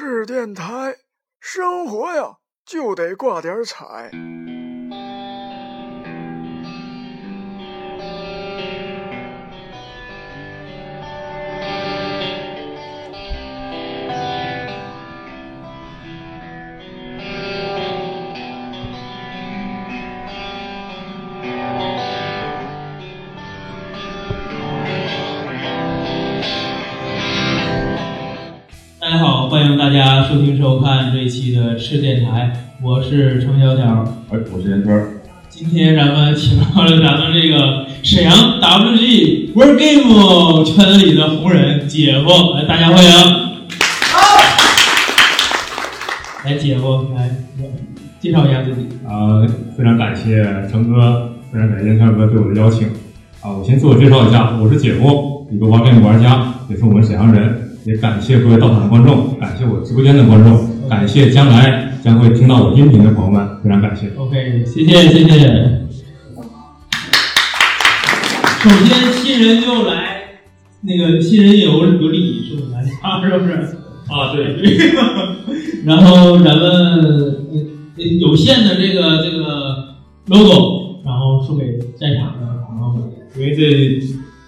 是电台，生活呀就得挂点彩。好，欢迎大家收听收看这一期的赤电台，我是程小条。哎，我是烟圈。今天咱们请到了咱们这个沈阳 WG War Game 圈里的红人姐夫，来大家欢迎。好来，姐夫来介绍一下自己。啊、非常感谢程哥，非常感谢烟圈哥对我的邀请。啊，我先自我介绍一下，我是姐夫，一个 War Game 玩家，也是我们沈阳人。也感谢各位到场的观众，感谢我直播间的观众，感谢将来将会听到我音频的朋友们，非常感谢。OK，谢谢谢谢。首先，新人就来，那个新人有有礼是我们家是不是？啊，对，然后咱们呃有限的这个这个 logo，然后送给在场的朋友们。因为这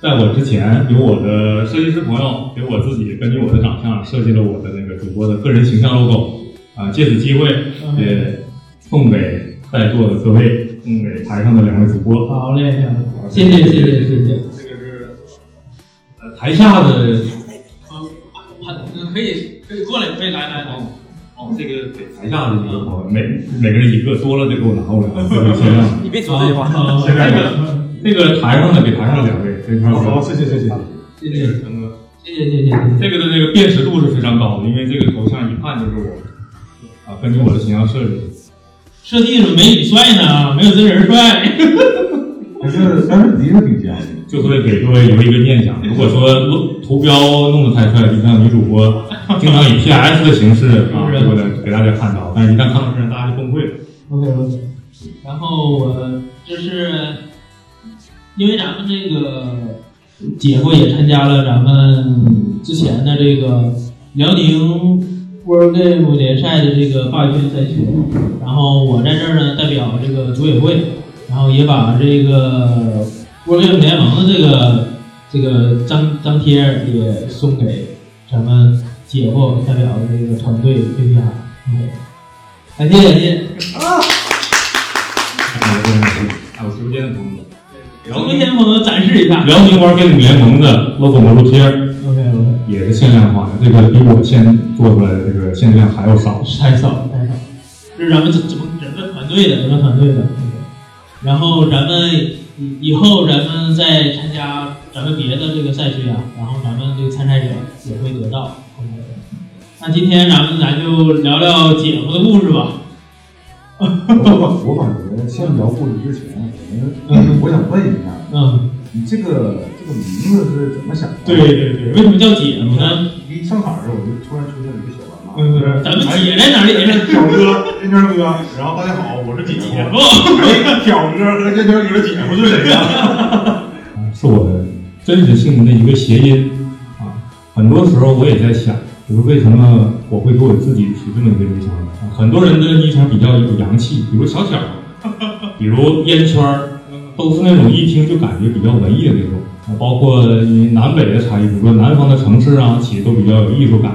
在我之前有我的设计师朋友给我自己根据我的长相设计了我的那个主播的个人形象 logo，啊，借此机会也送给在座的各位，送给台上的两位主播。好嘞，谢谢谢谢谢谢。这个是呃台下的啊，可以可以过来，可以来来来。哦，这个给台下的一个朋友，每每个人一个，多了就给我拿过来，这个限量。你别说 这句话。好现在的这个台上的给台上的两位，好，谢谢谢谢。谢谢陈哥，谢谢谢谢。这个的这个辨识度是非常高的，因为这个头像一看就是我，啊，根据我的形象设计。设计怎么没你帅呢？没有真人帅。但是但是的确挺像的。就是为给各位留一个念想，如果说图标弄得太帅，就像女主播 经常以 PS 的形式啊，为了给大家看到，但是一旦看到真人，大家就崩溃了。OK OK，然后我就是因为咱们这个姐夫也参加了咱们之前的这个辽宁 World Game 联赛的这个话语权赛区，然后我在这儿呢代表这个组委会，然后也把这个 World Game 联盟的这个这个张张贴也送给咱们姐夫代表的这个团队谢感谢。感谢感谢，还有直播间的朋友们，直播间朋友展示一下。辽宁玩 game 联盟的 logo 魔术贴 OK OK，也是限量化的，这个比我现做出来的这个限量还要少。太少了太少，这是咱们整整整个团队的整个团队的。然后咱们以以后咱们再参加咱们别的这个赛区啊，然后咱们这个参赛者也会得到。那今天咱们咱就聊聊姐夫的故事吧。我我感觉先聊故事之前，我想问一下，嗯，你这个这个名字是怎么想的？对对对，为什么叫姐夫呢？一上场的时候我就突然出现了一个小妈妈。嗯，咱们姐在哪里？小哥，烟圈哥，然后大家好，我是姐夫。姐夫。哎，小哥和烟圈哥的姐夫是谁呀？是我的真实姓的一个谐音啊。很多时候我也在想，就是为什么我会给我自己取这么一个昵称？啊很多人的昵称比较有洋气，比如小小，比如烟圈儿，都是那种一听就感觉比较文艺的那种。啊，包括南北的差异，比如说南方的城市啊，起的都比较有艺术感，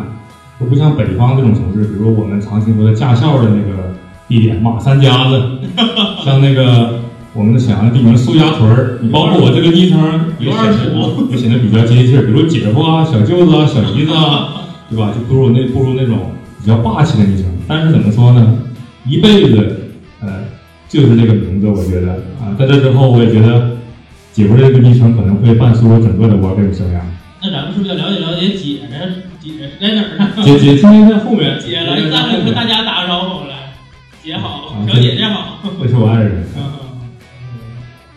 都不像北方这种城市，比如说我们常听说的驾校的那个地点马三家子，像那个我们的沈阳的地名苏家屯儿，你包括我这个昵称也显得也显得比较接地气儿，比如姐夫啊、小舅子啊、小姨子啊，对吧？就不如那不如那种比较霸气的昵称。但是怎么说呢？一辈子，呃，就是这个名字，我觉得啊，在这之后，我也觉得姐夫这个昵称可能会伴随我整个的玩 game 生涯。那咱们是不是要了解了解姐呢？姐是在哪儿呢？姐姐今天在后面，姐来，大家和大家打个招呼来。姐好，啊小姐姐好。这是我爱人。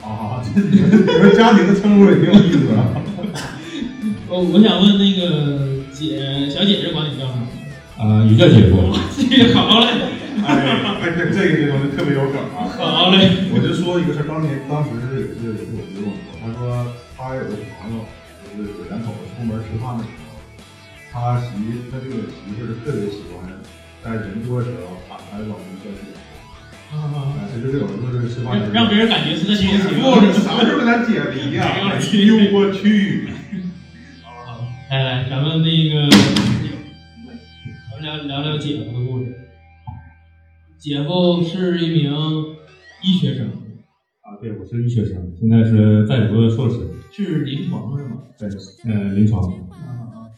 啊，这你们家庭的称呼也挺有意思啊。我我想问那个姐，小姐姐管你叫什么？啊、也叫姐夫。姐好嘞，哎，哎，这这个这东西特别有梗啊。好嘞。我就说一个事儿，当年当时也是也是我侄子跟我说，他说他有个朋友就是有两口子出门吃饭的时候，他他媳他这个媳妇儿特别喜欢在人多的时候喊他老公叫姐，啊啊，这就是有时候是吃饭的时候让让别人感觉是在姐亲情。夫，你 啥时候跟咱姐离呀？哎呦我去！好来来，咱们那个，咱们聊聊聊姐夫。姐夫是一名医学生，啊，对，我是医学生，现在是在读的硕士，是临床是吗？对，嗯，临床。啊，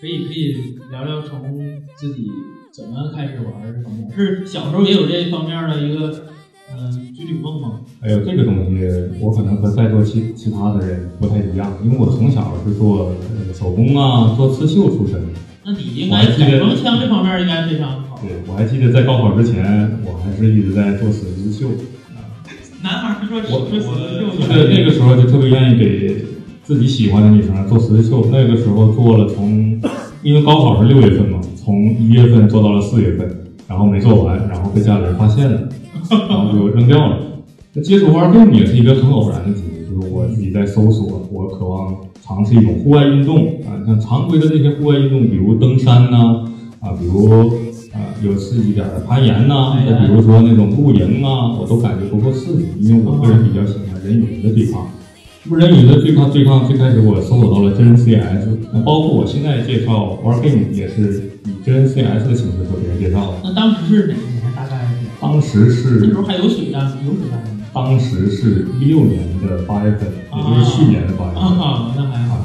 可以可以聊聊从自己怎么开始玩这方面，是小时候也有这方面的一个嗯军旅梦吗？哎呦这个东西，我可能和在座其其他的人不太一样，因为我从小是做呃手工啊，做刺绣出身的。那你应该改装枪这方面应该非常好。对，我还记得在高考之前，我还是一直在做十字绣。男孩说我说死我记得那个时候就特别愿意给自己喜欢的女生做十字绣，那个时候做了从，因为高考是六月份嘛，从一月份做到了四月份，然后没做完，然后被家里人发现了，然后就扔掉了。那接触玩 game 也是一个很偶然的机会，就是我自己在搜索，我渴望尝试一种户外运动啊，像常规的这些户外运动，比如登山呐、啊，比如啊有刺激点的攀岩呐、啊再比如说那种露营啊，我都感觉不够刺激，因为我个人比较喜欢人与人的对抗。不人与人的对抗，对抗最开始我搜索到了真人 CS，那包括我现在介绍玩 game 也是以真人 CS 的形式和别人介绍的。那当时是哪一年？大概当时是那时候还有水弹，有水弹吗？当时是一六年的八月份，也就是去年的八月份。啊，那还好。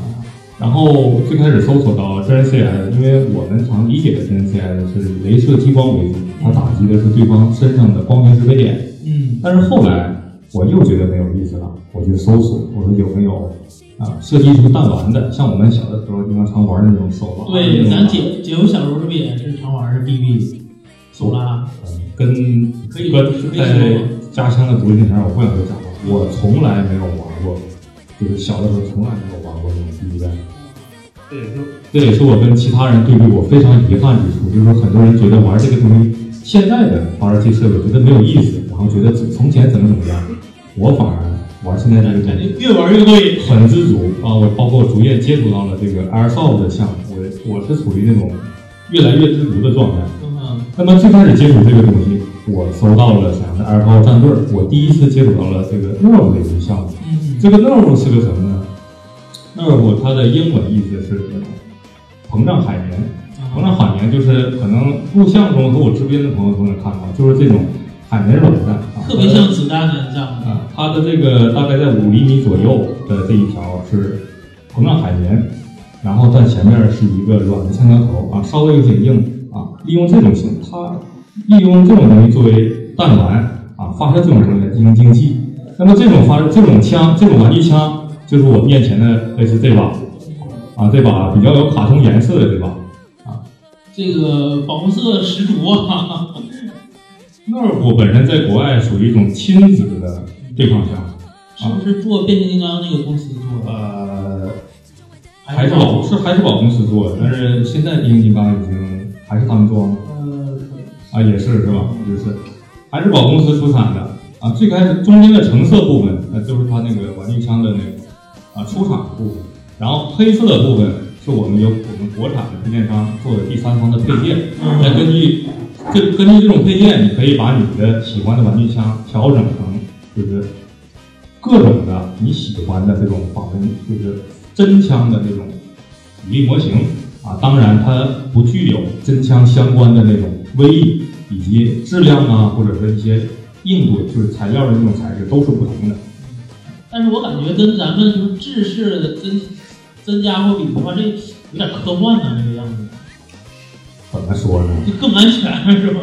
然后最开始搜索到真人 CS，因为我们常理解的真人 CS 是以镭射激光为主，它打击的是对方身上的光学识别点。嗯，但是后来我又觉得没有意思了，我去搜索，我说有没有啊设计出弹丸的，像我们小的时候经常常玩的那种手拉。对，咱姐姐夫小时候是不是也是常玩的 BB 手拉？嗯跟可以跟可以在家乡的独立电台，我不想说假话，我从来没有玩过，就是小的时候从来没有玩过那种 BB 弹。这也是这也是我跟其他人对比我非常遗憾之处，就是说很多人觉得玩这个东西，现在的玩游戏设备觉得没有意思，然后觉得从前怎么怎么样，我反而玩现在这个东西越玩越对。很知足啊！我包括我逐渐接触到了这个 Airsoft 的项目，我我是处于那种越来越知足的状态。嗯，那么最开始接触这个东西，我搜到了沈阳的 Airsoft 战队，我第一次接触到了这个 NERV 的一个项目。嗯，这个 NERV 是个什么呢？NERV 它的英文意思是膨胀海绵。膨胀海绵就是可能录像中和我直播的朋友都能看到，就是这种海绵软弹，啊特别像子弹的这样的。啊，它的这个大概在五厘米左右的这一条是膨胀海绵，然后在前面是一个软的橡胶头啊，稍微有点硬啊。利用这种形，它利用这种东西作为弹丸啊，发射这种东西来进行竞技。那么这种发这种枪，这种玩具枪，就是我面前的类似这把啊，这把比较有卡通颜色的这把啊。这个保护色十足啊！那尔夫本身在国外属于一种亲子的对抗枪，是不是做变形金刚那个公司做的？呃，海之宝是海之宝公司做的，但是现在变形金刚已经还是他们做吗？呃，啊，也是是吧？也是还是宝公司出产的啊。最开始中间的橙色部分，那就是它那个玩具枪的那个啊出厂的部分，然后黑色的部分是我们由我们国产的配件商做的第三方的配件，来根据这根据这种配件，你可以把你的喜欢的玩具枪调整成就是各种的你喜欢的这种仿真，就是真枪的这种比例模型啊。当然，它不具有真枪相关的那种威力以及质量啊，或者是一些硬度，就是材料的那种材质都是不同的。但是我感觉跟咱们就是制式的真真家伙比的话，这有点科幻呢，这个样子，怎么说呢？就更安全是吧？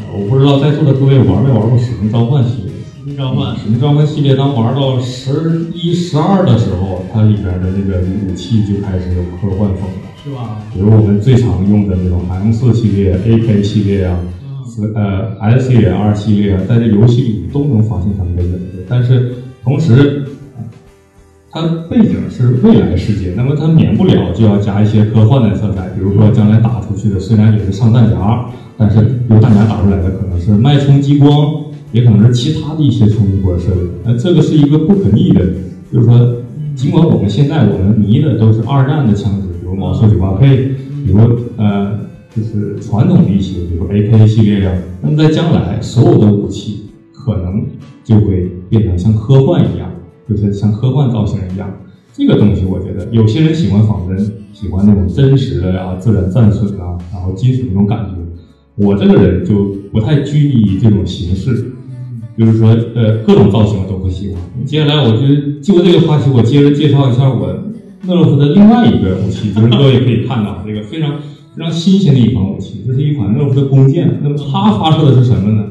呃我不知道在座的各位玩没玩过《使命召唤》系列？使命召唤使命召唤系列当玩到十一、十二的时候，它里边的那个武器就开始有科幻风了。是吧？比如我们最常用的那种 M 四系列、AK 系列啊，呃 S 系列、R 系列，在这游戏里都能发现它们的影子。但是同时，它背景是未来世界，那么它免不了就要加一些科幻的色彩。比如说，将来打出去的虽然也是上弹夹，但是由弹夹打出来的可能是脉冲激光，也可能是其他的一些冲击波设备。那这个是一个不可逆的，就是说，尽管我们现在我们迷的都是二战的枪支，比如毛瑟 98K，比如呃，就是传统的一些，比如 AK 系列呀，那么在将来所有的武器可能就会变成像科幻一样，就是像科幻造型一样。这个东西我觉得有些人喜欢仿真，喜欢那种真实的呀、自然战损啊，然后金属那种感觉。我这个人就不太拘泥于这种形式，就是说呃各种造型我都不喜欢。接下来我就就这个话题，我接着介绍一下我诺洛夫的另外一个武器，就是各位可以看到这个非常非常新鲜的一款武器，这是一款勒洛夫的弓箭。那么它发射的是什么呢？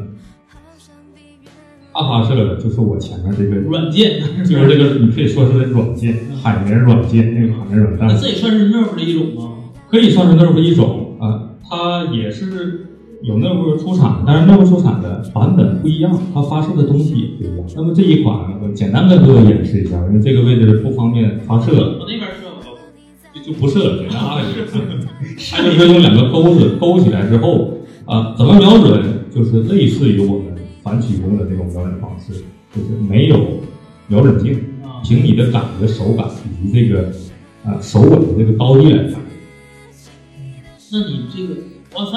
它发射的就是我前面这个软件，就是这个，你可以说是软件，海绵软件，那个海绵软那弹，这也算是 nerf 的一种吗？可以算是 nerf 一种啊。它也是有 nerf 出产，但是 nerf 出产的版本不一样，它发射的东西也不一样。那么这一款，我简单跟各位演示一下，因为这个位置不方便发射，我那边射过，就就不射了，给它拉了一个。它就是 用两个钩子勾起来之后啊，怎么瞄准，就是类似于我们反曲弓的这种瞄准方式，就是没有瞄准镜。啊，凭你的感觉、手感以及这个啊、手稳的这个高低来看，那你这个，哇塞，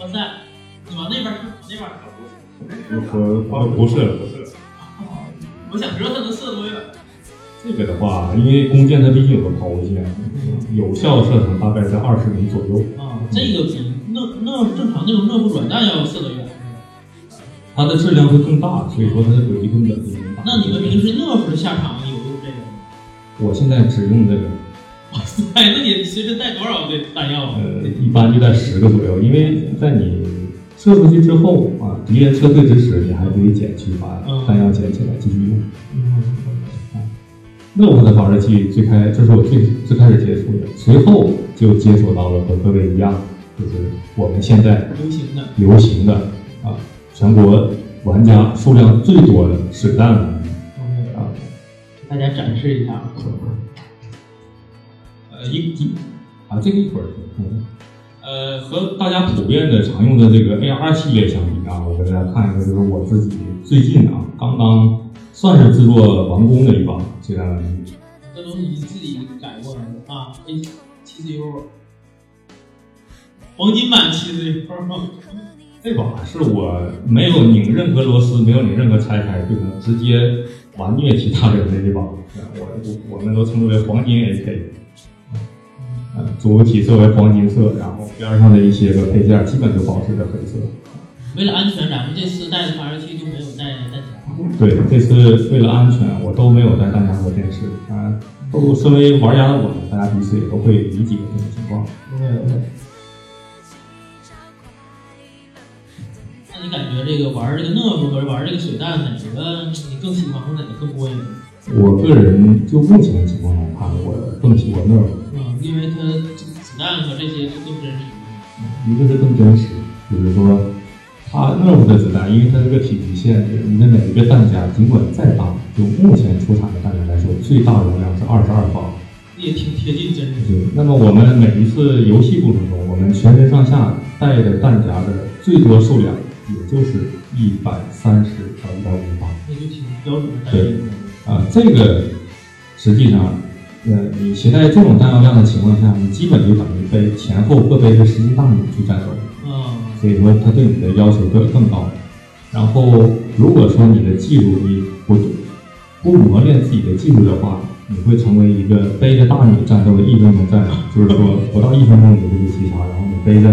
哇塞，你往那边射，往那边射，和不是不是我想知道它能射多远。这个的话，因为弓箭它毕竟有个抛物线，有效射程大概在二十米左右，啊，这个比那那正常那种热敷软弹要射得远。它的质量会更大，所以说它的轨迹更稳定。那你们平时热伏的下场有用这个吗？我现在只用这个，哇塞，那你随身带多少个弹药啊？呃，一般就在十个左右，因为在你射出去之后啊，敌人撤退之时，你还可以捡去把嗯弹药捡起来继续用。嗯，那我的发射器最开，这是我最最开始接触的，随后就接触到了和各位一样，就是我们现在流行的。流行的啊，全国玩家数量最多的水弹玩具 OK，啊，大家展示一下。呃一一啊这个一会儿嗯呃和大家普遍的常用的这个 AR 系列相比啊，我给大家看一个，就是我自己最近啊刚刚算是制作完工的一把水弹玩具。这都是你自己改过来的啊？A 七 C U，黄金版七 C U 这把是我没有拧任何螺丝，没有拧任何拆开，就能直接完虐其他人的一把。我我我们都称之为黄金 AK。呃，主体色为黄金色，然后边上的一些个配件基本就保持着黑色。为了安全，咱们这次带的发射器就没有。对，这次为了安全，我都没有带弹夹和电视。啊，都身为玩家的我们，大家彼此也都会理解这种情况。那你感觉这个玩这个 nerf 和玩这个水弹，哪个你更喜欢，或哪个更过瘾？我个人就目前情况来看，我更喜欢那儿。嗯，因为它子弹和这些是更真实的。一个是更真实，比如说它那么的子弹，因为它这个体积限制，你的每一个弹夹尽管再大，就目前出产的弹夹来说，最大容量是二十二发。也挺贴近真实。对，那么我们每一次游戏过程中，我们全身上下带的弹夹的最多数量，也就是一百三十到一百五十发。那就挺标准的弹药。啊，这个实际上，呃，你携带这种弹药量的情况下，你基本就等于背前后各背着十斤大米去战斗。嗯，所以说他对你的要求会更高。然后，如果说你的技术你不不磨练自己的技术的话，你会成为一个背着大米战斗的一分钟战士，就是说不到一分钟你就会被击杀，然后你背着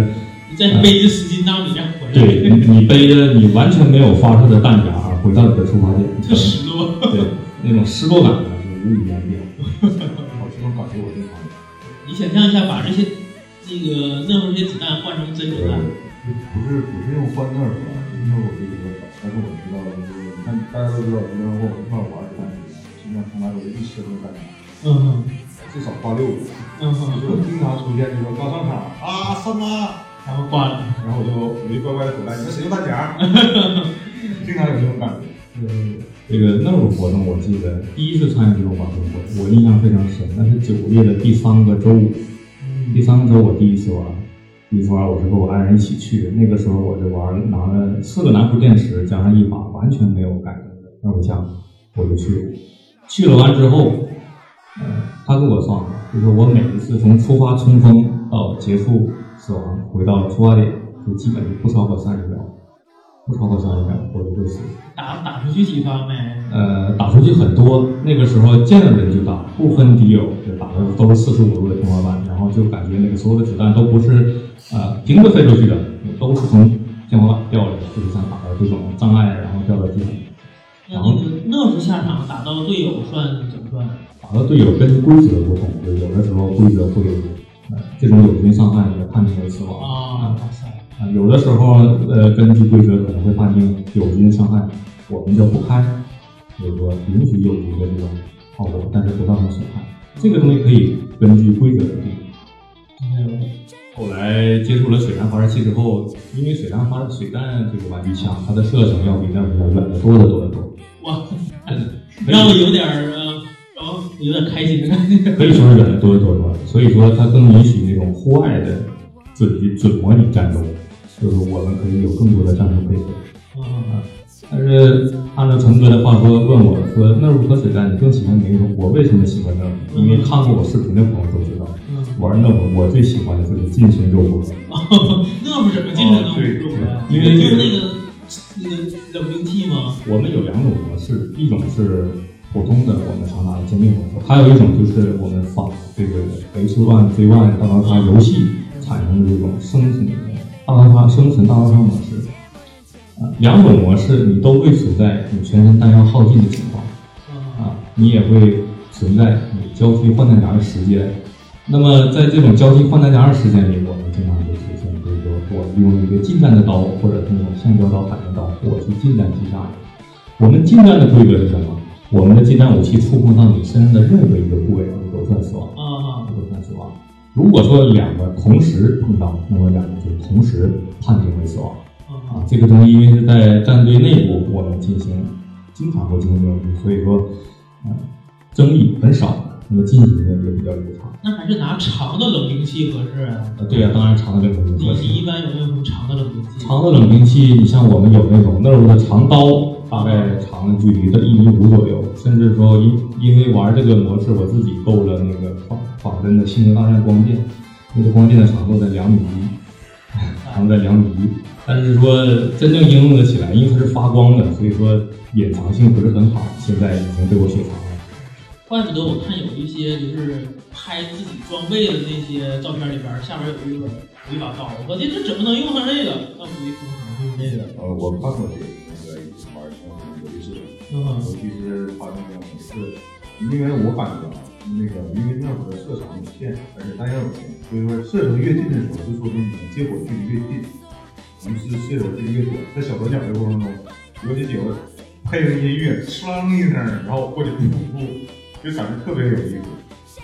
你再背着十斤大米再回来，对你你背着你完全没有发射的弹夹啊回到你的出发点，特失落。对那种失落感呢就无以言表。我这种感觉我经常有。你想象一下，把这些这个那么这些子弹换成真子弹，不是不是用换那儿吧？因为我这个少，但是我知道就是你看大家都知道，就是跟我一块玩儿的弹现在从来都一千个弹夹，嗯至少挂六个。嗯就是经常出现，就是刚上场啊三啊，然后挂了。然后我就我就乖乖的回来，你们谁用弹夹？经常有这种感觉。这个那种活动，我记得第一次参与这种晚会活动，我印象非常深。那是九月的第三个周五，第三个周我第一次玩，第一次玩我是和我爱人一起去的。那个时候我就玩，拿了四个南孚电池加上一把完全没有改动的二手枪，我就去了。去了完之后，呃，他给我算了，就是我每一次从出发冲锋到结束死亡回到出发点，就基本是不超过三十秒，不超过三十秒我就会死。打打出去几发没？呃，打出去很多，那个时候见了人就打，不分敌友，就打的都是四十五度的天花板，然后就感觉那个所有的子弹都不是呃平着飞出去的，都是从天花板掉下来，就是像打到这种障碍，然后掉到地上。那那个那时下场打到队友算怎么算？打到队友根据规则不同，就有的时候规则会呃这种友军伤害也判定为死亡啊，哇塞！啊，有的时候呃根据规则可能会判定友军伤害，我们就不开，就是说允许友军的这种炮火，但是不造成损害。这个东西可以根据规则而定。嗯后来接触了水弹发射器之后，因为水弹发水弹这个玩具枪，它的射程要比那个要远的多得多得多，哇，让我有点儿呃，让我有点开心的感觉。可以说是远的多得多得多。所以说它更允许那种户外的准准模拟战斗，就是我们可以有更多的战术配合。啊，但是按照陈哥的话说，问我说那如何水弹你更喜欢哪一种？我为什么喜欢那种？因为看过我视频的朋友都知道，嗯，玩那种我最喜欢的就是近身肉搏。那不怎么进城能对入呀？因为就是那个那个冷兵器吗？我们有两种模式，一种是普通的我们常拿的兼并模式，还有一种就是我们仿这个 H One Z One 大逃杀游戏产生的这种生存大逃杀生存大逃杀模式。啊，两种模式你都会存在你全身弹药耗尽的情况啊，啊，你也会存在你交替换弹夹的时间。那么在这种交替换弹夹的时间里，我们经常会出现，比如说我用一个近战的刀，或者是那种橡胶刀、海绵刀，我去近战击杀人。我们近战的规则是什么？我们的近战武器触碰到你身上的任何一个部位，你都算死亡，啊，都算死亡。如果说两个同时碰到，那么两个就同时判定为死亡。啊，这个东西因为是在战队内部我们进行，经常会进行这种，所以说，呃，争议很少，那么进行的也比较流畅。那还是拿长的冷兵器合适啊。呃，对呀、当然长的冷兵你器，你一般有没有什么长的冷兵器？长的冷兵器，你像我们有那种那时候的长刀，大概长的距离在一米五左右，甚至说因因为玩这个模式，我自己购了那个仿仿真的《星球大战》光剑，那个光剑的长度在两米一，长在两米一。但是说真正应用的起来，因为它是发光的，所以说隐藏性不是很好。现在已经被我雪藏了。怪不得我看有一些就是拍自己装备的那些照片里边，下边有一个有一把刀，我这这怎么能用上这个？那不得工程用这个？呃，我看过这个那个玩儿游戏是，嗯尤其是他那个每次，因为我感觉啊，那个因为那会儿射程有限，而且弹药有限，所以说射程越近的时候，就说明你的接火距离越近，于是射手距离越短。在小短角的过程中，尤其有配着音乐，唰一声，然后过去噗噗，就感觉特别有意思。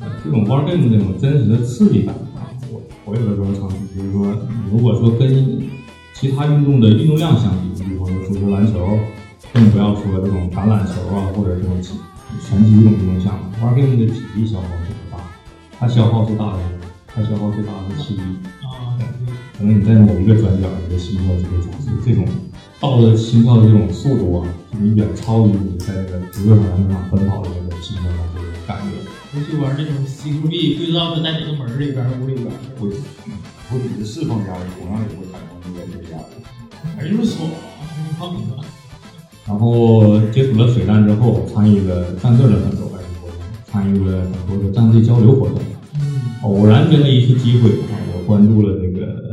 呃这种 war game 这种真实的刺激感啊，我我有的时候尝试，就是说，如果说跟其他运动的运动量相比，比方说足球、篮球，更不要说这种橄榄球啊，或者这种其拳击这种运动项目，war game 的体力消耗是很大，它消耗最大的，它消耗最大的是气力。啊，可能你在某一个转角，你的心跳就会加速，这种到了心跳的这种速度啊，你远超于你在那个直个场上奔跑的那个心跳的这个感觉。尤其玩这种 CQB，不知道它在哪个门儿里边、屋里边不只是释放压力，同样也会产生这个这个压力。哎呦，爽！你看看，然后接触了水弹之后，参与了战队的很多外事活动，参与了很多的战队交流活动。嗯，偶然间的一次机会啊，我关注了这个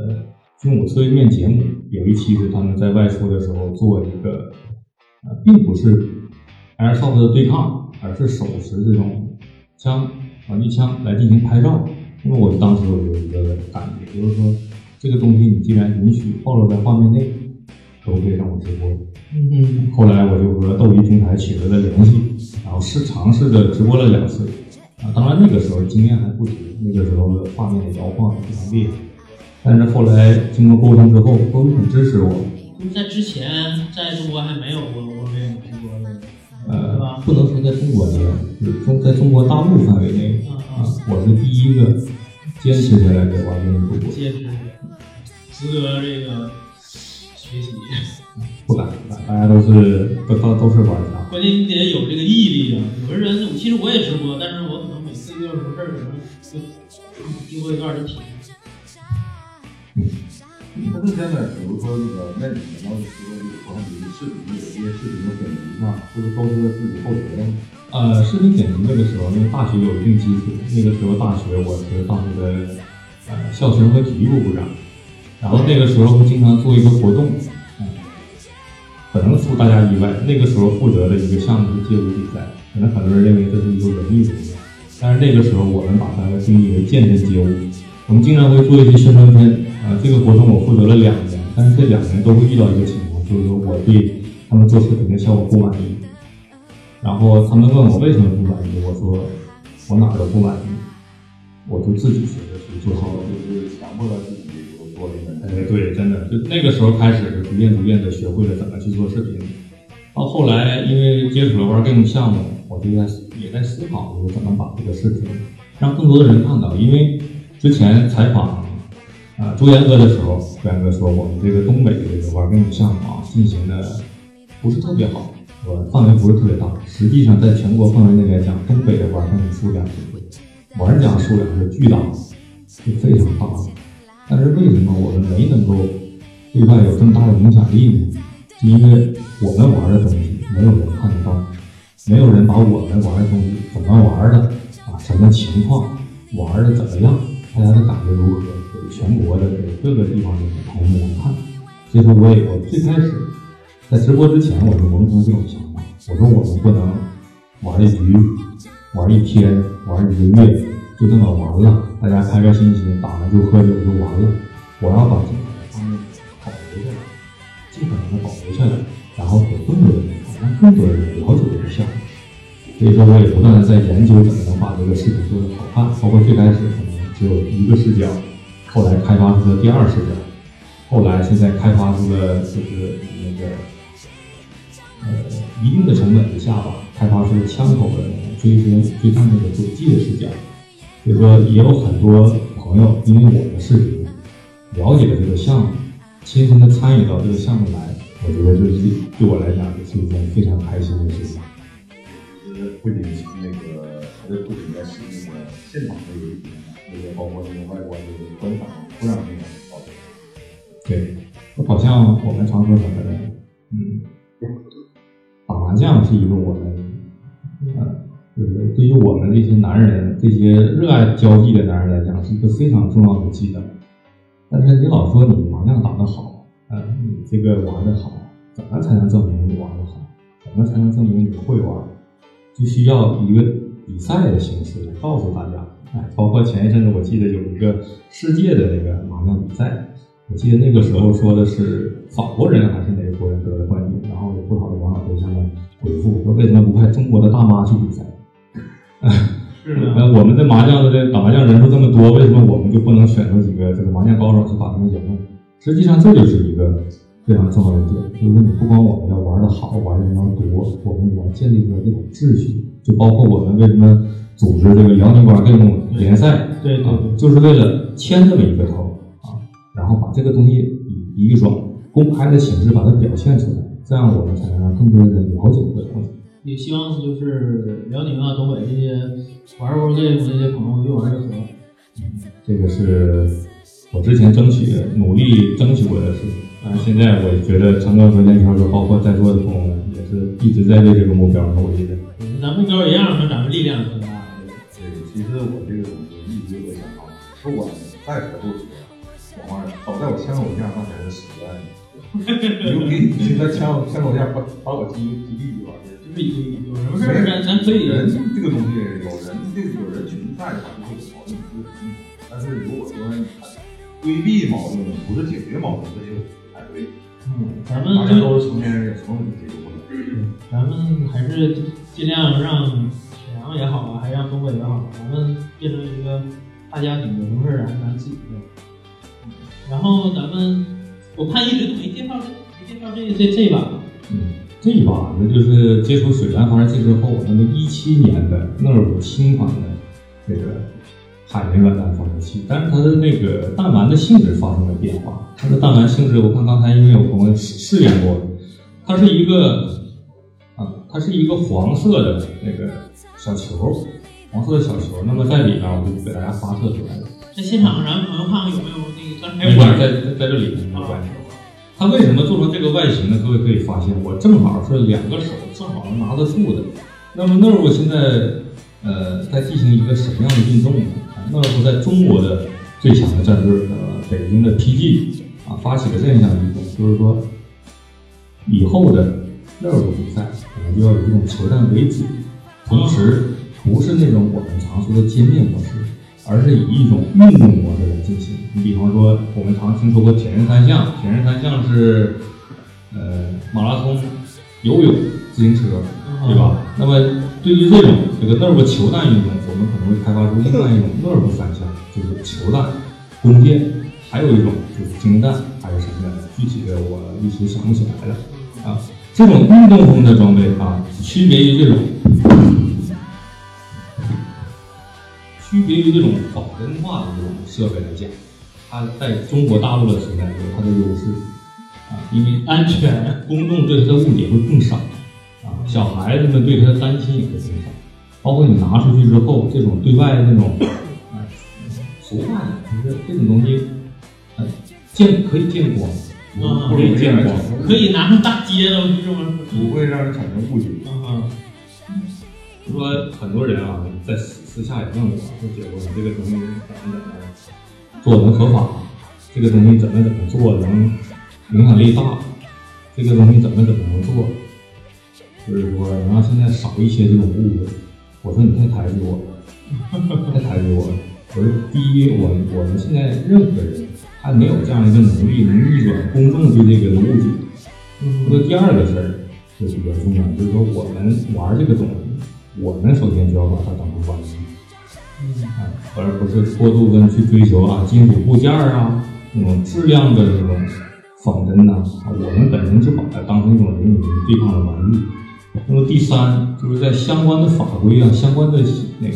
军武测试面节目，有一期是他们在外出的时候做一个，呃，并不是 airsoft 的对抗，而是手持这种枪玩具枪来进行拍照。那么我当时我有一个感觉，就是说这个东西你既然允许暴露在画面内，可不可以让我直播？嗯嗯，后来我就和斗鱼平台取得了联系，然后试尝试着直播了两次。啊，当然那个时候经验还不足，那个时候的画面的摇晃非常厉害。但是后来经过沟通之后，都很支持我。就是在之前在中国还没有过我这种直播的，是呃吧，？不能说在中国没有，就是中在中国大陆范围内啊，我是第一个坚持下来的玩电主播。坚持值得这个学习。不敢，不敢，大家都是都都都是玩家。关键你得有这个毅力啊！有的人，其实我也直播，但是我可能每次遇到什么事儿，可能就就经过一段的体验。但是现在，比如说那个，那你们要是说这个国产这个视频，有些视频的剪辑嘛，是不是都是自己后学的？呃，视频剪辑那个时候，因为大学有一定基础，那个时候大学我是当时的呃校训和体育部部长，然后那个时候会经常做一个活动，嗯，可能出大家意外，那个时候负责的一个项目是街舞比赛，可能很多人认为这是一个文艺活动，但是那个时候我们把它定义为健身街舞，我们经常会做一些宣传片，啊，这个活动我负责了两年，但是这两年都会遇到一个情况，就是说我对他们做视频的效果不满意。然后他们问我为什么不满意，我说我哪儿都不满意，我就自己学着去做好了，就是强迫他自己有做这个。哎，对，真的，就那个时候开始，是逐渐逐渐的学会了怎么去做视频。到后来，因为接触了玩 game 项目，我就在也在思考，我怎么把这个视频让更多的人看到。因为之前采访啊朱岩哥的时候，朱岩哥说我们这个东北的这个玩 game 项目啊进行的不是特别好。我，范围不是特别大，实际上在全国范围内来讲，东北的玩的数量是玩家数量是巨大的，是非常大的。但是为什么我们没能够对外有这么大的影响力呢？是因为我们玩的东西没有人看得到，没有人把我们玩的东西怎么玩的啊，什么情况，玩的怎么样，大家的感觉如何，给全国的给各个地方的朋友们看。所以说，我也我最开始。在直播之前，我就萌生这种想法。我说我们不能玩一局、玩一天、玩一个月，就这么玩了。大家开开心心打完就喝酒就完了。我要把这个方面保留下来，尽可能的保留下来，然后给更多的人看，让更多的人了解这个项目。所以说，我也不断的在研究怎么能把这个视频做得好看。包括最开始只有一个视角，后来开发出了第二视角，后来现在开发出了就是那个。呃，一定的成本之下吧，开发出了枪口的追踪、追踪那个轨迹的视角。所以说，也有很多朋友因为我的视频了解了这个项目，亲身的参与到这个项目来，我觉得这是对我来讲也是一件非常开心的事情。就是不仅是那个，还是不仅在是那个现场的一点，那个包括这个外观的观赏，不让这个好。对，好像我们常说什么的，嗯。打麻将是一个我们，呃，就是对于我们这些男人，这些热爱交际的男人来讲，是一个非常重要的技能。但是你老说你麻将打得好，呃，你这个玩得好，怎么才能证明你玩得好？怎么才能证明你会玩？就需要一个比赛的形式来告诉大家。哎，包括前一阵子我记得有一个世界的那个麻将比赛，我记得那个时候说的是法国人还是哪国人得了冠军，然后有不少的网友都向他回复说：“为什么不派中国的大妈去比赛？” 是呢。那我们的麻将的打麻将人数这么多，为什么我们就不能选出几个这个麻将高手去把他们赢了？实际上这就是一个非常重要的点，就是说你不光我们要玩的好，玩的人要多，我们也要建立一个这种秩序。就包括我们为什么组织这个辽宁玩 game 联赛，对对，就是为了牵这么一个头啊，然后把这个东西以一种。公开的形式把它表现出来，这样我们才能让更多的人了解这个东西。也希望就是辽宁啊、东北这些玩儿过这这些朋友越玩越火。这个是我之前争取、努力争取过的事情。但是现在我觉得成哥和连条哥，包括在座的朋友们，也是一直在为这个目标努力的。咱目标一样，那咱们力量更大。对，其实我这个东西一直有个想法，不管再何处说，往外倒在我枪口下，那才是实在的。牛逼！你在枪枪口下把把我击击毙就完事就是有有什么事儿，咱咱可以。人这个东西，有人这个有人群在的话，就会有矛盾，就会但是如果说规避矛盾，不是解决矛盾，这就不太对。嗯，咱们大家都是成年人，什么问题解决不了？咱们还是尽量让也好啊，还是让东北也好，咱们变成一个大家庭的，不是咱自己的。然后咱们。我看一直都没介绍，没介绍这这这把。嗯，这一把呢，就是接触水蓝发射器之后，那么一七年的那尔新款的这个海绵软弹发射器，但是它的那个弹丸的性质发生了变化。它的弹丸性质，我看刚才因为有朋友试验过，它是一个啊，它是一个黄色的那个小球，黄色的小球。那么在里边，我就给大家发射出来了。在现场咱们朋友看看有没有那个刚才没关系，在在在这里没关系。它为什么做成这个外形呢？各位可以发现，我正好是两个手正好能拿得住的。那么 Nerve 现在呃在进行一个什么样的运动呢？Nerve 在中国的最强的战队呃北京的 PG 啊发起了这样一项运动，就是说以后的 Nerve 比赛可能就要以这种球战为主，同时不是那种我们常说的歼灭模式。而是以一种运动模式来进行。你比方说，我们常听说过铁人三项，铁人三项是呃马拉松、游泳、自行车，对吧？那么对于这种这个 Nerve 球弹运动，我们可能会开发出另外一种 Nerve 三项，就是球弹、弓箭，还有一种就是精弹，还是什么的，具体的我一时想不起来了啊。这种运动风的装备啊，区别于这种。区别于这种仿真化的这种设备来讲，它在中国大陆的存在有它的优势啊，因为安全，公众对它的误解会更少啊，小孩子们对它的担心也会更少，包括你拿出去之后，这种对外的那种啊，俗话讲就是这种东西，呃，见可以见光，啊可以见光，可以拿上大街都是吗不会让人产生误解。啊，说很多人啊，在私私下也问我，说姐夫，你这个东西怎么怎么做能合法？这个东西怎么怎么做能影响力大？这个东西怎么怎么能做？就是说能让现在少一些这种误会。我说你太抬举我了，太抬举我了。我说第一，我我们现在任何人还没有这样一个能力能逆转公众对这个的误解。说第二个事儿就比较重要，就是说我们玩这个东西，我们首先就要把它当成玩具，啊，而不是过度的去追求啊金属部件儿啊那种质量的这种仿真呐、啊，我们本身就把它当成一种人与人对抗的玩具。那么第三，就是在相关的法规啊、相关的那个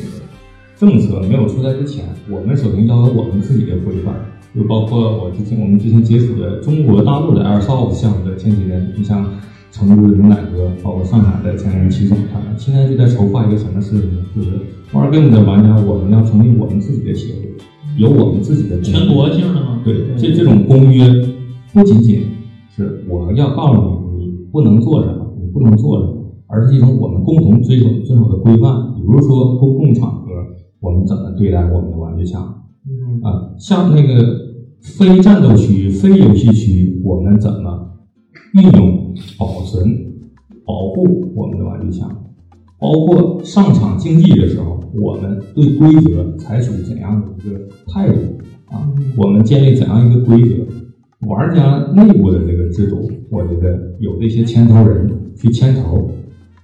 政策没有出台之前，我们首先要有我们自己的规范，就包括我之前我们之前接触的中国大陆的 Airsoft 项目的前几年，你像成都的牛奶哥，包括上海的前人齐总他们，现在就在筹划一个什么事情呢？就是 Wargame 的玩家，我们要成立我们自己的协会，有我们自己的全国性的吗？对，这这种公约不仅仅是我要告诉你你不能做什么，你不能做什么，而是一种我们共同遵守遵守的规范。比如说公共场合，我们怎么对待我们的玩具枪嗯啊？像那个非战斗区、非游戏区，我们怎么运用、保存、保护我们的玩具枪？包括上场竞技的时候，我们对规则采取怎样的一个态度啊？我们建立怎样一个规则？玩家内部的这个制度，我觉得有这些牵头人去牵头，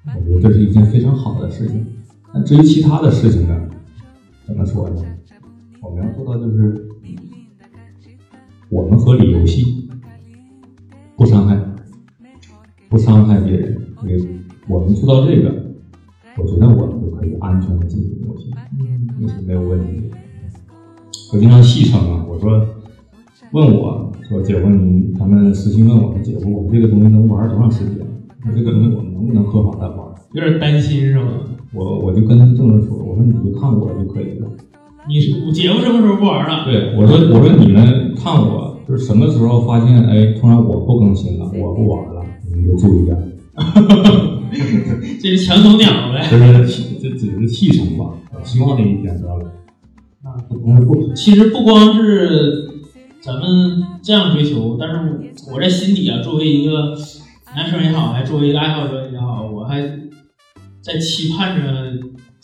我觉得这是一件非常好的事情。那至于其他的事情呢，怎么说呢？我要做到就是，我们合理游戏，不伤害，不伤害别人。这个我们做到这个，我觉得我们就可以安全的进行游戏，这是没有问题的。我经常戏称啊，我说问我说姐夫你他们私信问我说姐夫我们这个东西能玩多长时间？我这个东西我们能不能合法的玩？有点担心是吧？我我就跟他这么说，我说你就看我就可以了。你是我节目什么时候不玩了？对，我说我说你们看我，就是什么时候发现哎，突然我不更新了，我不玩了，你们就注意点。这是墙头鸟呗。这是这只是戏称吧，希望那一天到来。啊，不是不其实不光是咱们这样追求，但是我在心底啊，作为一个男生也好，还作为一个爱好者也好，我还在期盼着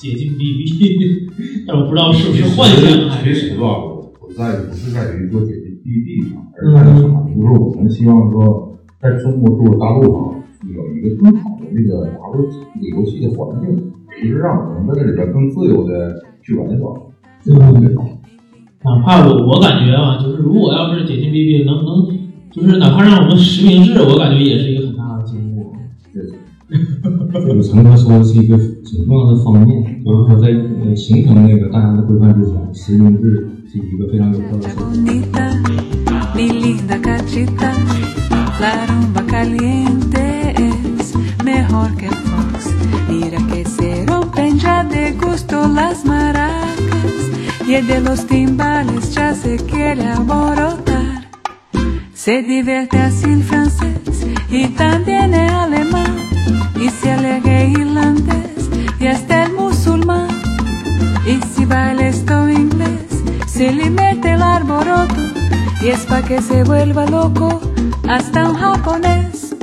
解禁 BB，但我不知道是不是幻想还是其实吧，我我在于不是在于说解禁 BB 上，而是在于啥呢？就是我们希望说，在中国作为大陆上有一个更好的这个打入这个游戏的环境，就是让我们在这里边更自由的去玩耍，这个最好。哪怕我我感觉啊，就是如果要是解禁 BB 能能，就是哪怕让我们实名制，我感觉也是一个很大的进步。这个陈哥说的是一个挺重要的方面，就是说在呃形成那个大家的规范之前，实名制是一个非常有效的手段。Y se alegra irlandés y hasta el musulmán. Y si baila esto inglés, se le mete el arboroto, y es pa' que se vuelva loco hasta un japonés.